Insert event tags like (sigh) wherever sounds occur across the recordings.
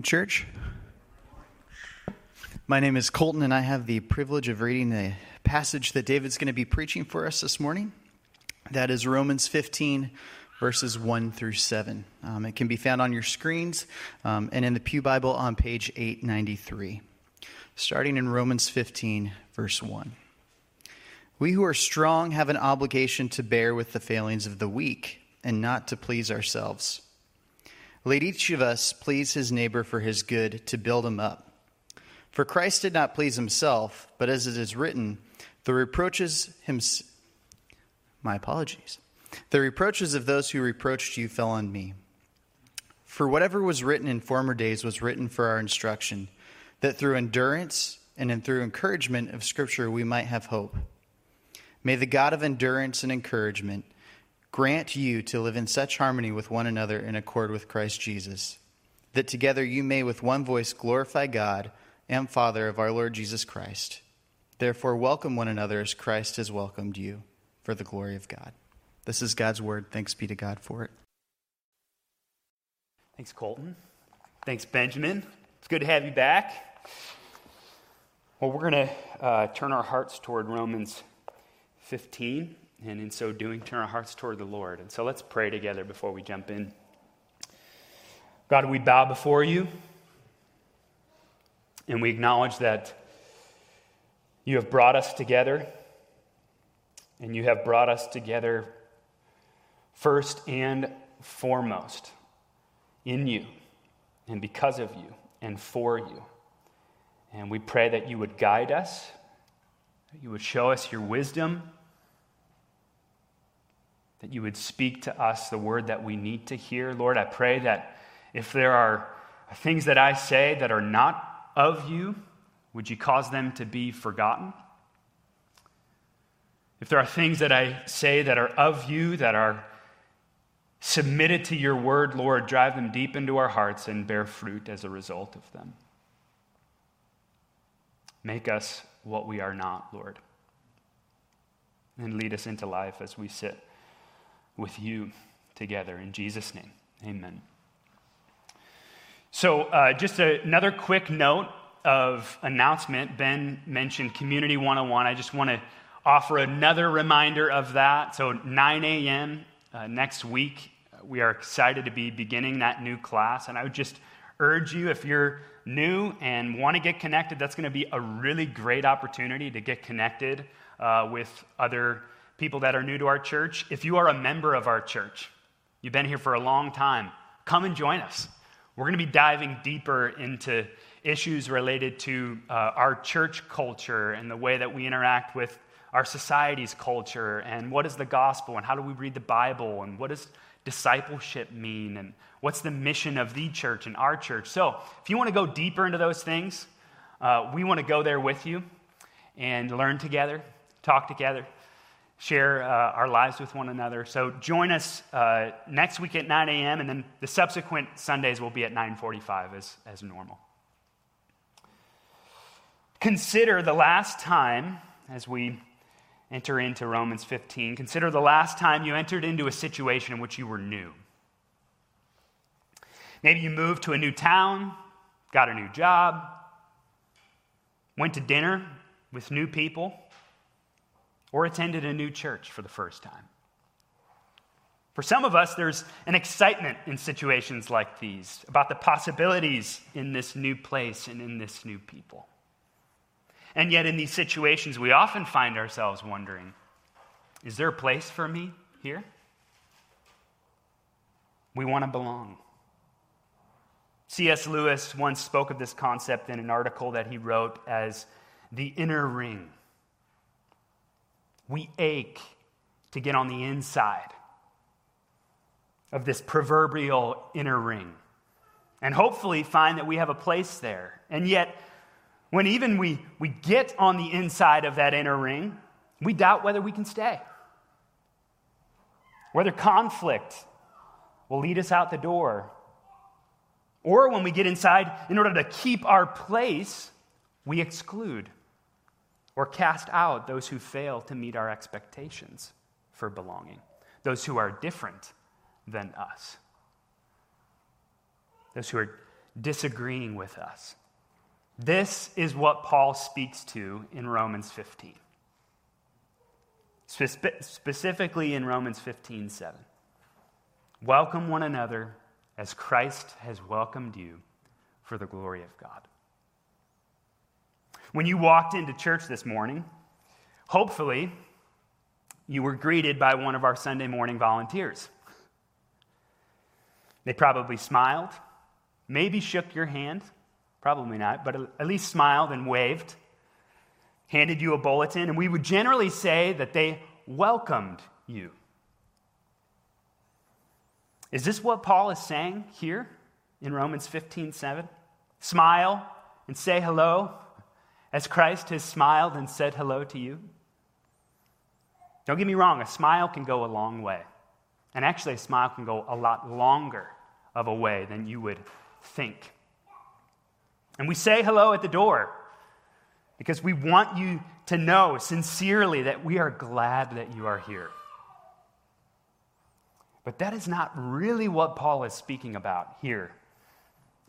Church. My name is Colton, and I have the privilege of reading the passage that David's going to be preaching for us this morning. That is Romans 15, verses 1 through 7. Um, it can be found on your screens um, and in the Pew Bible on page 893. Starting in Romans 15, verse 1. We who are strong have an obligation to bear with the failings of the weak and not to please ourselves. Let each of us please his neighbor for his good to build him up. For Christ did not please himself, but as it is written, the reproaches him my apologies. The reproaches of those who reproached you fell on me. For whatever was written in former days was written for our instruction, that through endurance and through encouragement of Scripture we might have hope. May the God of endurance and encouragement grant you to live in such harmony with one another in accord with Christ Jesus, that together you may with one voice glorify God and Father of our Lord Jesus Christ. Therefore, welcome one another as Christ has welcomed you for the glory of God. This is God's word. Thanks be to God for it. Thanks, Colton. Thanks, Benjamin. It's good to have you back. Well, we're going to uh, turn our hearts toward Romans 15 and in so doing, turn our hearts toward the Lord. And so let's pray together before we jump in. God, we bow before you, and we acknowledge that you have brought us together, and you have brought us together first and foremost in you, and because of you, and for you. And we pray that you would guide us, that you would show us your wisdom that you would speak to us the word that we need to hear. Lord, I pray that if there are things that I say that are not of you, would you cause them to be forgotten? If there are things that I say that are of you, that are submitted to your word, Lord, drive them deep into our hearts and bear fruit as a result of them. Make us what we are not, Lord, and lead us into life as we sit with you together. In Jesus' name, amen. So, uh, just a, another quick note of announcement. Ben mentioned Community 101. I just want to offer another reminder of that. So, 9 a.m. Uh, next week, we are excited to be beginning that new class. And I would just urge you, if you're new and want to get connected, that's going to be a really great opportunity to get connected uh, with other people that are new to our church, if you are a member of our church, you've been here for a long time, come and join us. We're going to be diving deeper into issues related to uh, our church culture and the way that we interact with our society's culture and what is the gospel and how do we read the Bible and what does discipleship mean and what's the mission of the church and our church. So, if you want to go deeper into those things, uh, we want to go there with you and learn together, talk together share uh, our lives with one another. So join us uh, next week at 9 a.m., and then the subsequent Sundays will be at 9:45 as, as normal. Consider the last time, as we enter into Romans 15, consider the last time you entered into a situation in which you were new. Maybe you moved to a new town, got a new job, went to dinner with new people or attended a new church for the first time. For some of us, there's an excitement in situations like these about the possibilities in this new place and in this new people. And yet, in these situations, we often find ourselves wondering is there a place for me here? We want to belong. C.S. Lewis once spoke of this concept in an article that he wrote as the inner ring. We ache to get on the inside of this proverbial inner ring and hopefully find that we have a place there. And yet, when even we, we get on the inside of that inner ring, we doubt whether we can stay. Whether conflict will lead us out the door. Or when we get inside, in order to keep our place, we exclude or cast out those who fail to meet our expectations for belonging, those who are different than us, those who are disagreeing with us. This is what Paul speaks to in Romans 15. Spe- specifically in Romans 15 7. Welcome one another as Christ has welcomed you for the glory of God. When you walked into church this morning, hopefully you were greeted by one of our Sunday morning volunteers. They probably smiled, maybe shook your hand, probably not, but at least smiled and waved, handed you a bulletin, and we would generally say that they welcomed you. Is this what Paul is saying here in Romans 15 7? Smile and say hello as Christ has smiled and said hello to you? Don't get me wrong, a smile can go a long way. And actually, a smile can go a lot longer of a way than you would think. And we say hello at the door because we want you to know sincerely that we are glad that you are here. But that is not really what Paul is speaking about here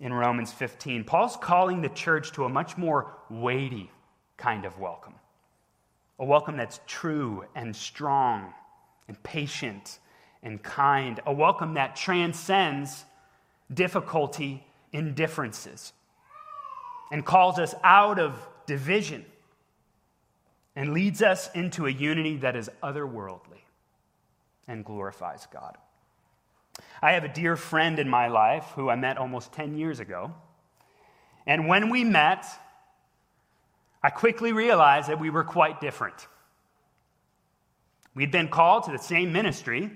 in Romans 15. Paul's calling the church to a much more weighty kind of welcome a welcome that's true and strong and patient and kind, a welcome that transcends difficulty in differences and calls us out of division and leads us into a unity that is otherworldly and glorifies God. I have a dear friend in my life who I met almost 10 years ago. And when we met, I quickly realized that we were quite different. We'd been called to the same ministry,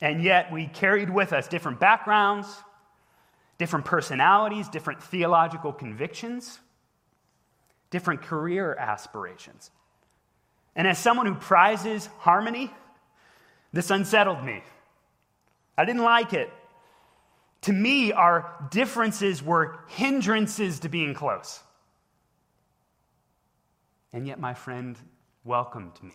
and yet we carried with us different backgrounds, different personalities, different theological convictions, different career aspirations. And as someone who prizes harmony, this unsettled me. I didn't like it. To me, our differences were hindrances to being close. And yet, my friend welcomed me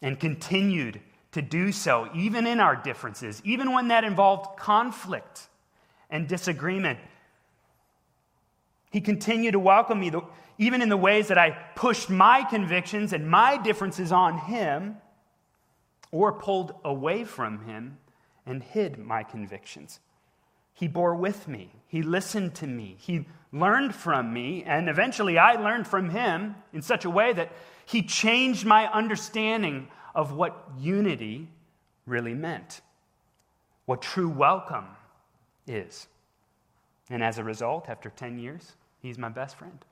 and continued to do so, even in our differences, even when that involved conflict and disagreement. He continued to welcome me, even in the ways that I pushed my convictions and my differences on him or pulled away from him and hid my convictions. He bore with me, he listened to me, he learned from me, and eventually I learned from him in such a way that he changed my understanding of what unity really meant, what true welcome is. And as a result, after 10 years, he's my best friend.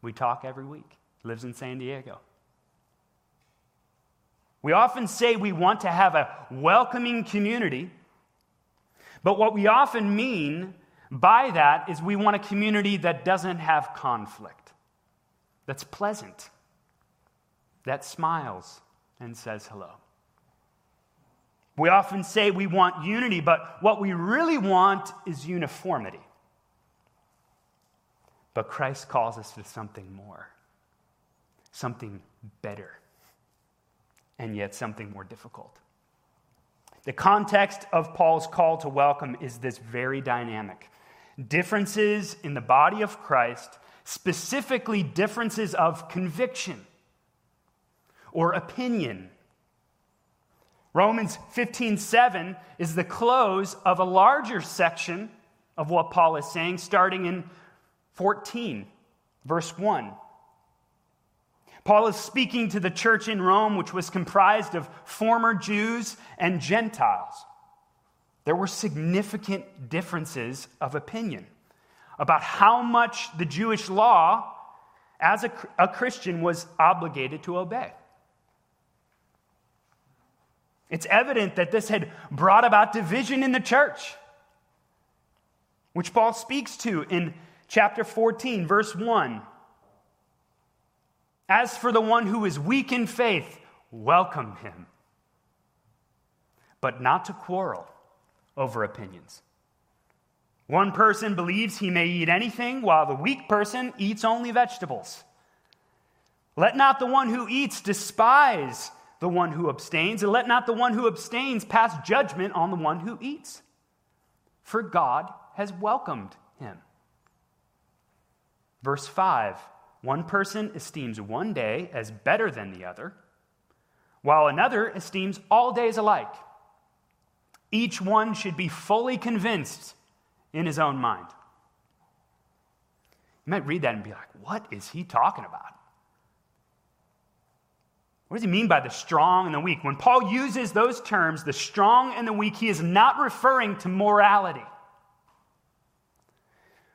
We talk every week. Lives in San Diego. We often say we want to have a welcoming community, but what we often mean by that is we want a community that doesn't have conflict, that's pleasant, that smiles and says hello. We often say we want unity, but what we really want is uniformity. But Christ calls us to something more, something better, and yet something more difficult. The context of Paul's call to welcome is this very dynamic. Differences in the body of Christ, specifically differences of conviction or opinion. Romans 15:7 is the close of a larger section of what Paul is saying starting in 14 verse 1. Paul is speaking to the church in Rome which was comprised of former Jews and Gentiles. There were significant differences of opinion about how much the Jewish law as a, a Christian was obligated to obey. It's evident that this had brought about division in the church, which Paul speaks to in chapter 14, verse 1. As for the one who is weak in faith, welcome him, but not to quarrel over opinions. One person believes he may eat anything, while the weak person eats only vegetables. Let not the one who eats despise the one who abstains, and let not the one who abstains pass judgment on the one who eats. for God has welcomed him. Verse 5 One person esteems one day as better than the other, while another esteems all days alike. Each one should be fully convinced in his own mind. You might read that and be like, what is he talking about? What does he mean by the strong and the weak? When Paul uses those terms, the strong and the weak, he is not referring to morality.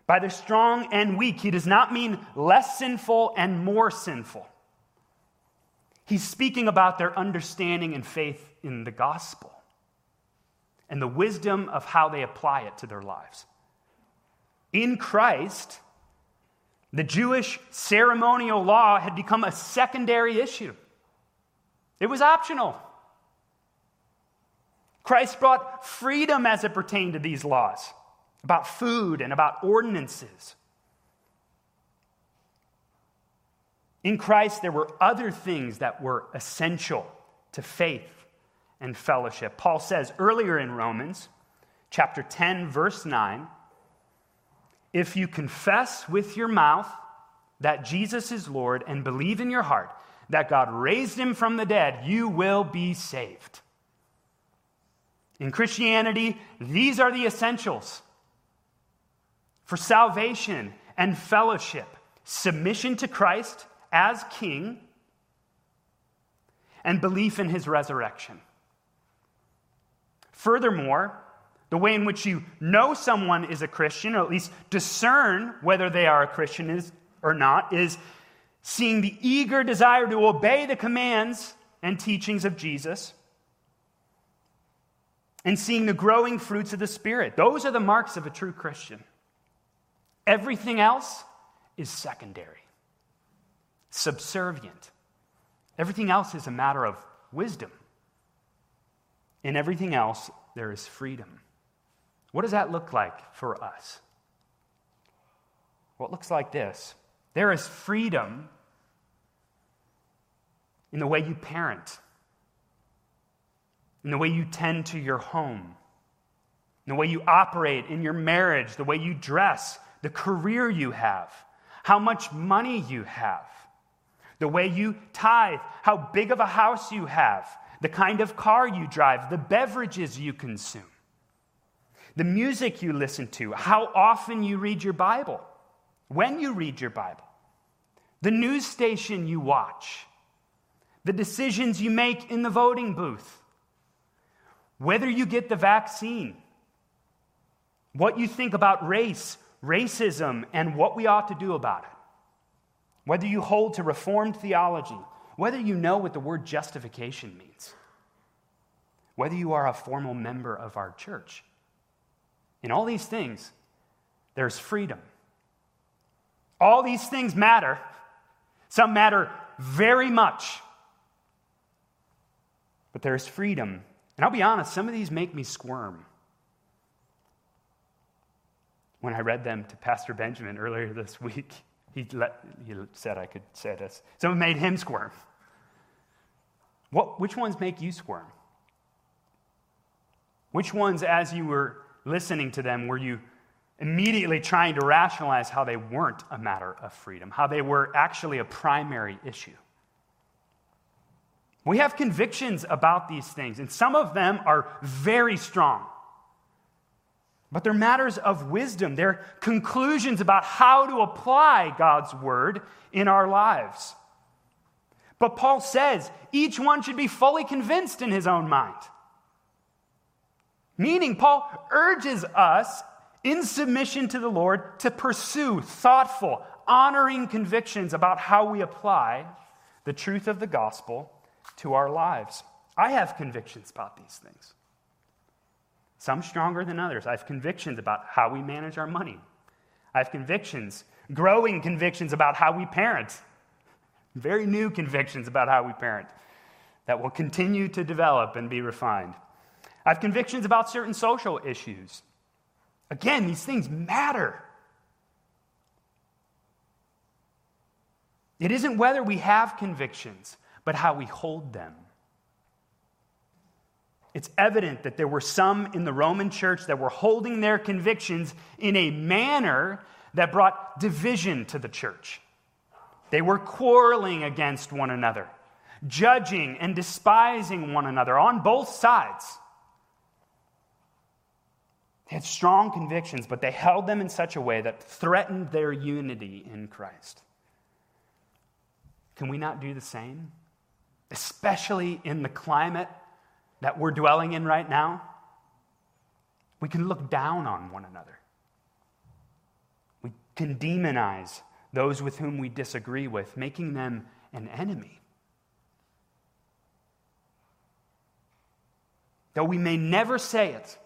By the strong and weak, he does not mean less sinful and more sinful. He's speaking about their understanding and faith in the gospel and the wisdom of how they apply it to their lives. In Christ, the Jewish ceremonial law had become a secondary issue, it was optional. Christ brought freedom as it pertained to these laws about food and about ordinances. In Christ, there were other things that were essential to faith and fellowship. Paul says earlier in Romans, chapter 10, verse 9, if you confess with your mouth that Jesus is Lord and believe in your heart that God raised him from the dead, you will be saved. In Christianity, these are the essentials for salvation and fellowship submission to Christ as King and belief in his resurrection. Furthermore, the way in which you know someone is a Christian, or at least discern whether they are a Christian is, or not, is seeing the eager desire to obey the commands and teachings of Jesus, and seeing the growing fruits of the Spirit. Those are the marks of a true Christian. Everything else is secondary, subservient. Everything else is a matter of wisdom. In everything else, there is freedom. What does that look like for us? Well, it looks like this there is freedom in the way you parent, in the way you tend to your home, in the way you operate in your marriage, the way you dress, the career you have, how much money you have, the way you tithe, how big of a house you have, the kind of car you drive, the beverages you consume, the music you listen to, how often you read your Bible, when you read your Bible, the news station you watch, the decisions you make in the voting booth, whether you get the vaccine, what you think about race racism and what we ought to do about it. Whether you hold to Reformed theology, whether you know what the word justification means, whether you are a formal member of our church. In all these things, there's freedom. All these things matter. Some matter very much. But there's freedom. And I'll be honest, some of these make me squirm when I read them to Pastor Benjamin earlier this week. He, let, he said I could say this. So it made him squirm. What, which ones make you squirm? Which ones, as you were listening to them, were you immediately trying to rationalize how they weren't a matter of freedom, how they were actually a primary issue? We have convictions about these things, and some of them are very strong. But they're matters of wisdom. They're conclusions about how to apply God's word in our lives. But Paul says each one should be fully convinced in his own mind. Meaning, Paul urges us in submission to the Lord to pursue thoughtful, honoring convictions about how we apply the truth of the gospel to our lives. I have convictions about these things some stronger than others. I have convictions about how we manage our money. I have convictions, growing convictions about how we parent, very new convictions about how we parent that will continue to develop and be refined. I have convictions about certain social issues. Again, these things matter. It isn't whether we have convictions, but how we hold them. It's evident that there were some in the Roman church that were holding their convictions in a manner that brought division to the church. They were quarreling against one another, judging and despising one another on both sides. They had strong convictions, but they held them in such a way that threatened their unity in Christ. Can we not do the same? Especially in the climate that we're dwelling in right now? We can look down on one another. We can demonize those with whom we disagree with, making them an enemy. Though we may never say it,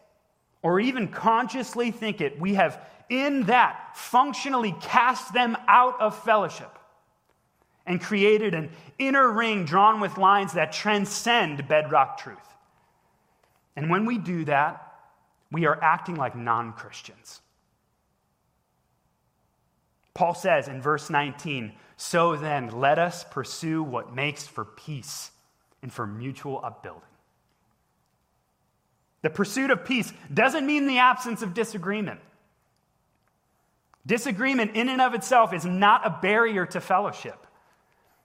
or even consciously think it, we have in that functionally cast them out of fellowship and created an inner ring drawn with lines that transcend bedrock truth. And when we do that, we are acting like non Christians. Paul says in verse 19, So then, let us pursue what makes for peace and for mutual upbuilding. The pursuit of peace doesn't mean the absence of disagreement. Disagreement, in and of itself, is not a barrier to fellowship.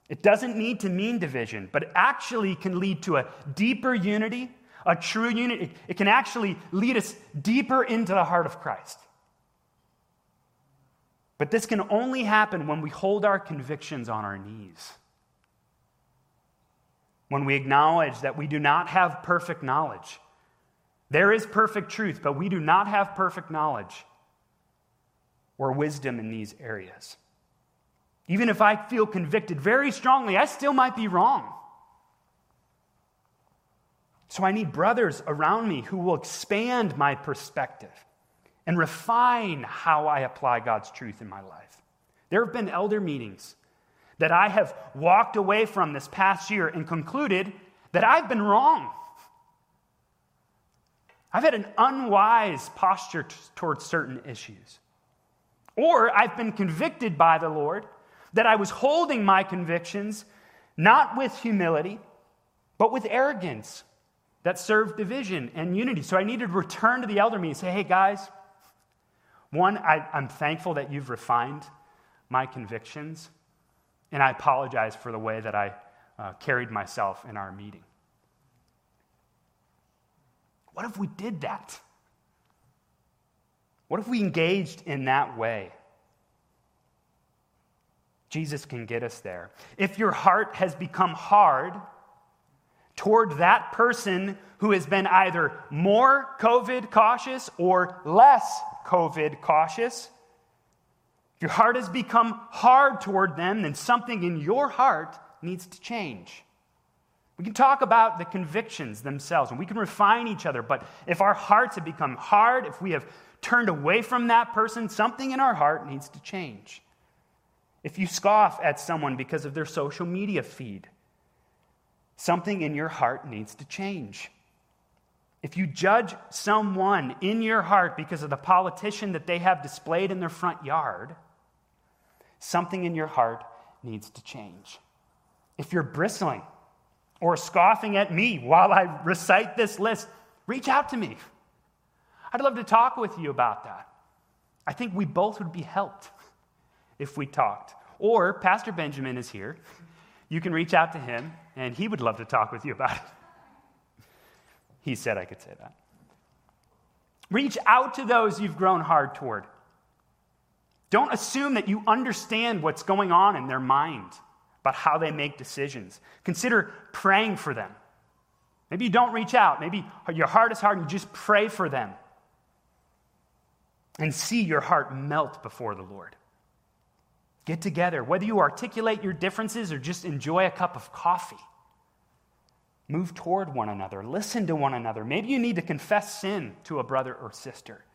It doesn't need to mean division, but it actually can lead to a deeper unity, a true unity. It can actually lead us deeper into the heart of Christ. But this can only happen when we hold our convictions on our knees. When we acknowledge that we do not have perfect knowledge there is perfect truth, but we do not have perfect knowledge or wisdom in these areas. Even if I feel convicted very strongly, I still might be wrong. So I need brothers around me who will expand my perspective and refine how I apply God's truth in my life. There have been elder meetings that I have walked away from this past year and concluded that I've been wrong. I've had an unwise posture t- towards certain issues. Or I've been convicted by the Lord that I was holding my convictions not with humility, but with arrogance that served division and unity. So I needed to return to the elder me and say, hey, guys, one, I, I'm thankful that you've refined my convictions, and I apologize for the way that I uh, carried myself in our meeting. What if we did that? What if we engaged in that way? Jesus can get us there. If your heart has become hard toward that person who has been either more COVID cautious or less COVID cautious, if your heart has become hard toward them, then something in your heart needs to change. We can talk about the convictions themselves and we can refine each other, but if our hearts have become hard, if we have turned away from that person, something in our heart needs to change. If you scoff at someone because of their social media feed, something in your heart needs to change. If you judge someone in your heart because of the politician that they have displayed in their front yard, something in your heart needs to change. If you're bristling or scoffing at me while I recite this list, reach out to me. I'd love to talk with you about that. I think we both would be helped if we talked. Or Pastor Benjamin is here. You can reach out to him, and he would love to talk with you about it. (laughs) He said I could say that. Reach out to those you've grown hard toward. Don't assume that you understand what's going on in their mind about how they make decisions. Consider praying for them. Maybe you don't reach out. Maybe your heart is hard and you just pray for them. And see your heart melt before the Lord. Get together, whether you articulate your differences or just enjoy a cup of coffee. Move toward one another, listen to one another. Maybe you need to confess sin to a brother or sister.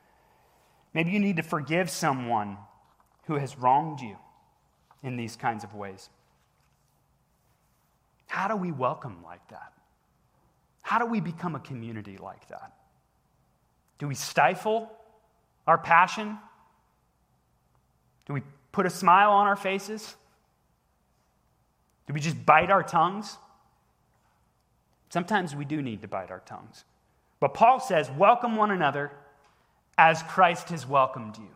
Maybe you need to forgive someone who has wronged you in these kinds of ways. How do we welcome like that? How do we become a community like that? Do we stifle our passion? Do we put a smile on our faces? Do we just bite our tongues? Sometimes we do need to bite our tongues But Paul says, welcome one another as Christ has welcomed you,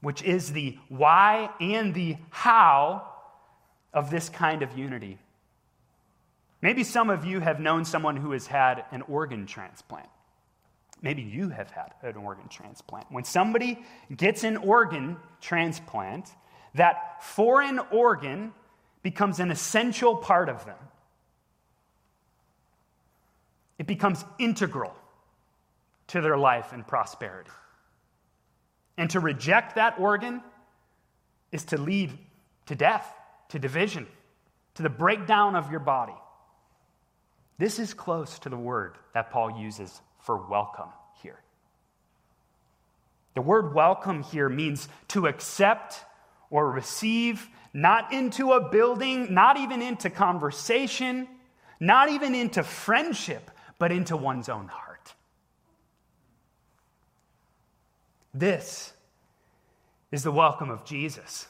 which is the why and the how of this kind of unity. Maybe some of you have known someone who has had an organ transplant. Maybe you have had an organ transplant. When somebody gets an organ transplant, that foreign organ becomes an essential part of them. It becomes integral to their life and prosperity. And to reject that organ is to lead to death, to division, to the breakdown of your body. This is close to the word that Paul uses for welcome here. The word welcome here means to accept or receive, not into a building, not even into conversation, not even into friendship, but into one's own heart. This is the welcome of Jesus.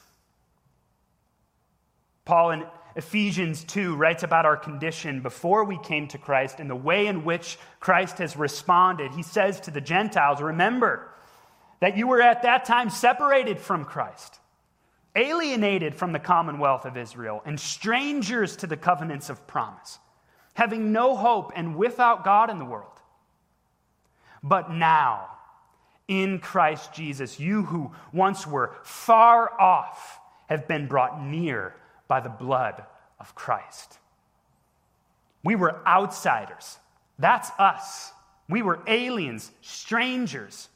Paul in Ephesians 2 writes about our condition before we came to Christ and the way in which Christ has responded. He says to the Gentiles, Remember that you were at that time separated from Christ, alienated from the commonwealth of Israel, and strangers to the covenants of promise, having no hope and without God in the world. But now, in Christ Jesus, you who once were far off have been brought near by the blood of Christ. We were outsiders. That's us. We were aliens, strangers.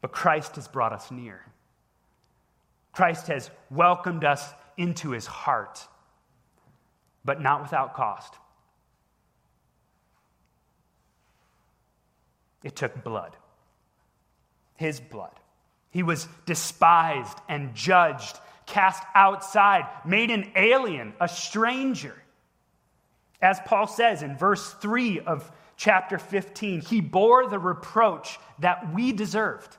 But Christ has brought us near. Christ has welcomed us into his heart, but not without cost. It took blood, his blood. He was despised and judged cast outside, made an alien, a stranger. As Paul says in verse 3 of chapter 15, he bore the reproach that we deserved,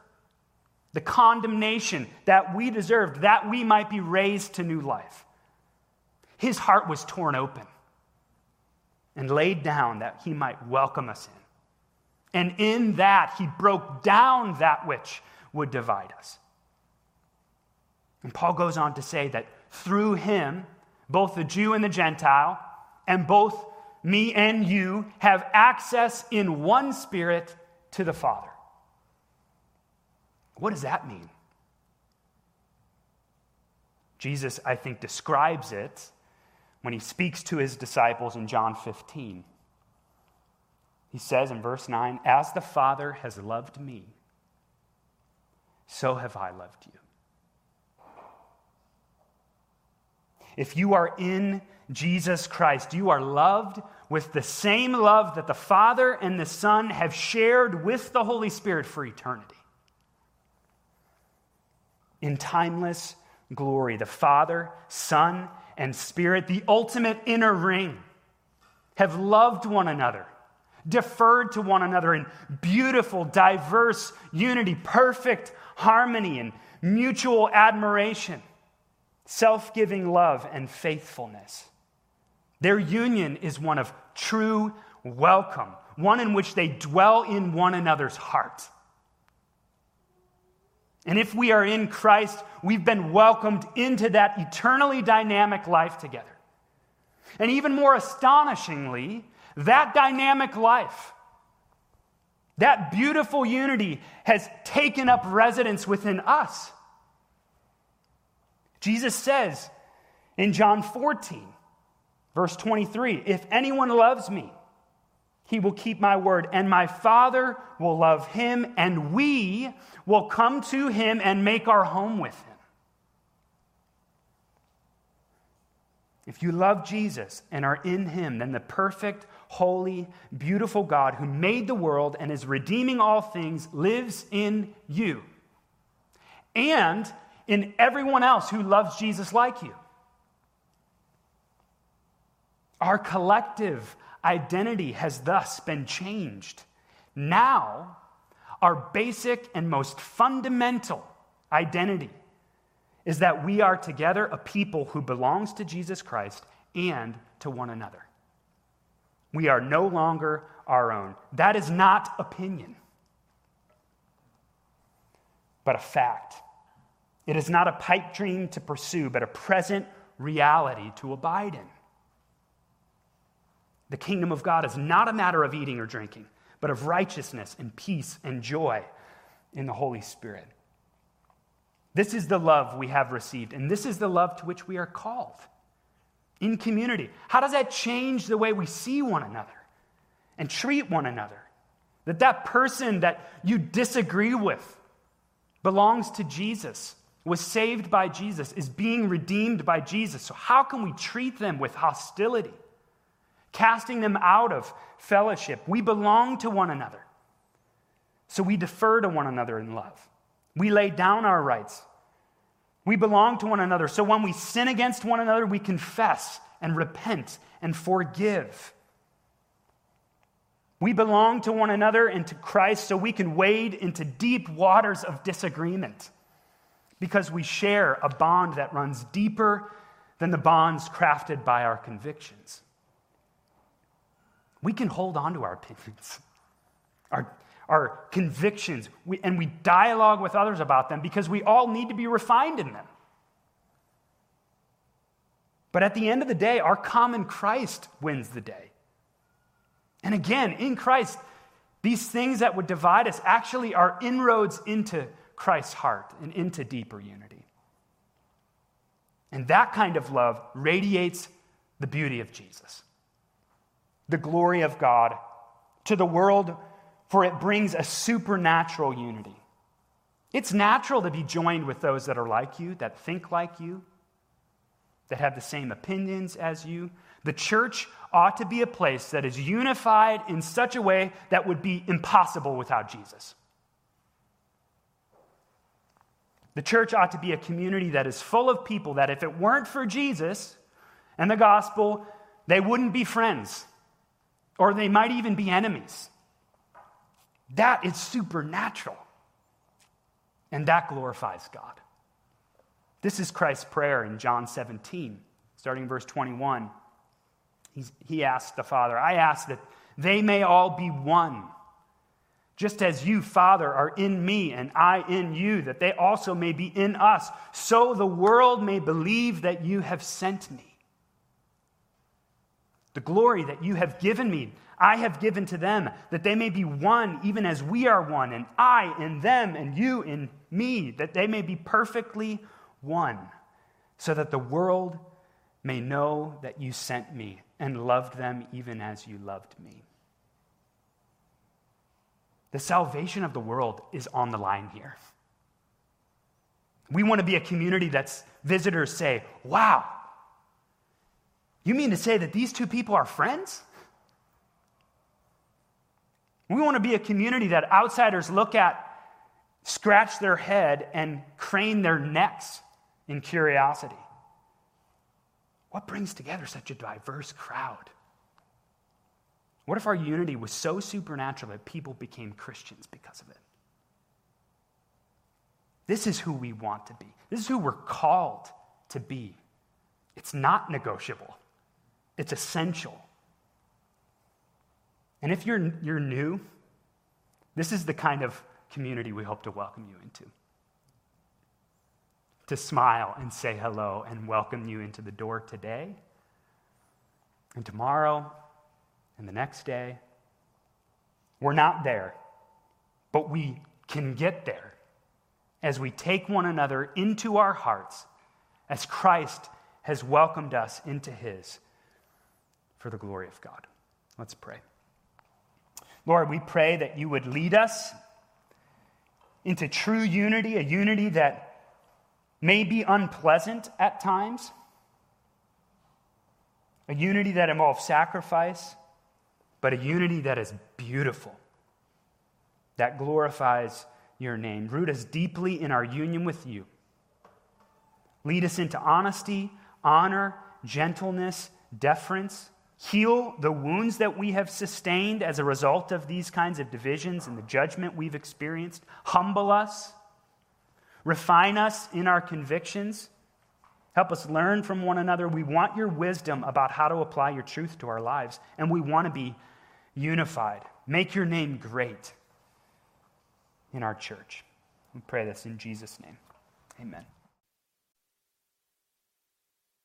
the condemnation that we deserved, that we might be raised to new life. His heart was torn open and laid down that he might welcome us in. And in that, he broke down that which would divide us. And Paul goes on to say that through him, both the Jew and the Gentile, and both me and you have access in one spirit to the Father. What does that mean? Jesus, I think, describes it when he speaks to his disciples in John 15. He says in verse 9, As the Father has loved me, so have I loved you. If you are in Jesus Christ, you are loved with the same love that the Father and the Son have shared with the Holy Spirit for eternity. In timeless glory, the Father, Son, and Spirit, the ultimate inner ring, have loved one another, deferred to one another in beautiful, diverse unity, perfect harmony, and mutual admiration self giving love, and faithfulness. Their union is one of true welcome, one in which they dwell in one another's heart. And if we are in Christ, we've been welcomed into that eternally dynamic life together. And even more astonishingly, that dynamic life, that beautiful unity has taken up residence within us. Jesus says in John 14, verse 23 If anyone loves me, he will keep my word, and my Father will love him, and we will come to him and make our home with him. If you love Jesus and are in him, then the perfect, holy, beautiful God who made the world and is redeeming all things lives in you. And in everyone else who loves Jesus like you. Our collective identity has thus been changed. Now, our basic and most fundamental identity is that we are together a people who belongs to Jesus Christ and to one another. We are no longer our own. That is not opinion, but a fact. It is not a pipe dream to pursue, but a present reality to abide in. The kingdom of God is not a matter of eating or drinking, but of righteousness and peace and joy in the Holy Spirit. This is the love we have received, and this is the love to which we are called in community. How does that change the way we see one another and treat one another? That that person that you disagree with belongs to Jesus, was saved by Jesus, is being redeemed by Jesus. So, how can we treat them with hostility? Casting them out of fellowship. We belong to one another. So, we defer to one another in love. We lay down our rights. We belong to one another. So, when we sin against one another, we confess and repent and forgive. We belong to one another and to Christ so we can wade into deep waters of disagreement because we share a bond that runs deeper than the bonds crafted by our convictions. We can hold on to our opinions, (laughs) our, our convictions, we, and we dialogue with others about them because we all need to be refined in them. But at the end of the day, our common Christ wins the day. And again, in Christ, these things that would divide us actually are inroads into Christ's heart and into deeper unity. And that kind of love radiates the beauty of Jesus, the glory of God to the world, for it brings a supernatural unity. It's natural to be joined with those that are like you, that think like you, that have the same opinions as you. The church ought to be a place that is unified in such a way that would be impossible without Jesus. The church ought to be a community that is full of people that, if it weren't for Jesus and the gospel, they wouldn't be friends, or they might even be enemies. That is supernatural, and that glorifies God. This is Christ's prayer in John 17, starting verse 21. He's, he asked the Father, I ask that they may all be one. Just as you, Father, are in me and I in you, that they also may be in us, so the world may believe that you have sent me. The glory that you have given me, I have given to them, that they may be one, even as we are one, and I in them, and you in me, that they may be perfectly one, so that the world may know that you sent me and loved them even as you loved me. The salvation of the world is on the line here. We want to be a community that's visitors say, Wow, you mean to say that these two people are friends? We want to be a community that outsiders look at, scratch their head, and crane their necks in curiosity. What brings together such a diverse crowd? What if our unity was so supernatural that people became Christians because of it? This is who we want to be. This is who we're called to be. It's not negotiable, it's essential. And if you're, you're new, this is the kind of community we hope to welcome you into to smile and say hello and welcome you into the door today and tomorrow and the next day. We're not there, but we can get there as we take one another into our hearts as Christ has welcomed us into his for the glory of God. Let's pray. Lord, we pray that you would lead us into true unity, a unity that may be unpleasant at times, a unity that involves sacrifice, but a unity that is beautiful, that glorifies your name. Root us deeply in our union with you. Lead us into honesty, honor, gentleness, deference. Heal the wounds that we have sustained as a result of these kinds of divisions and the judgment we've experienced. Humble us refine us in our convictions, Help us learn from one another. We want your wisdom about how to apply your truth to our lives, and we want to be unified. Make your name great in our church. We pray this in Jesus' name. Amen.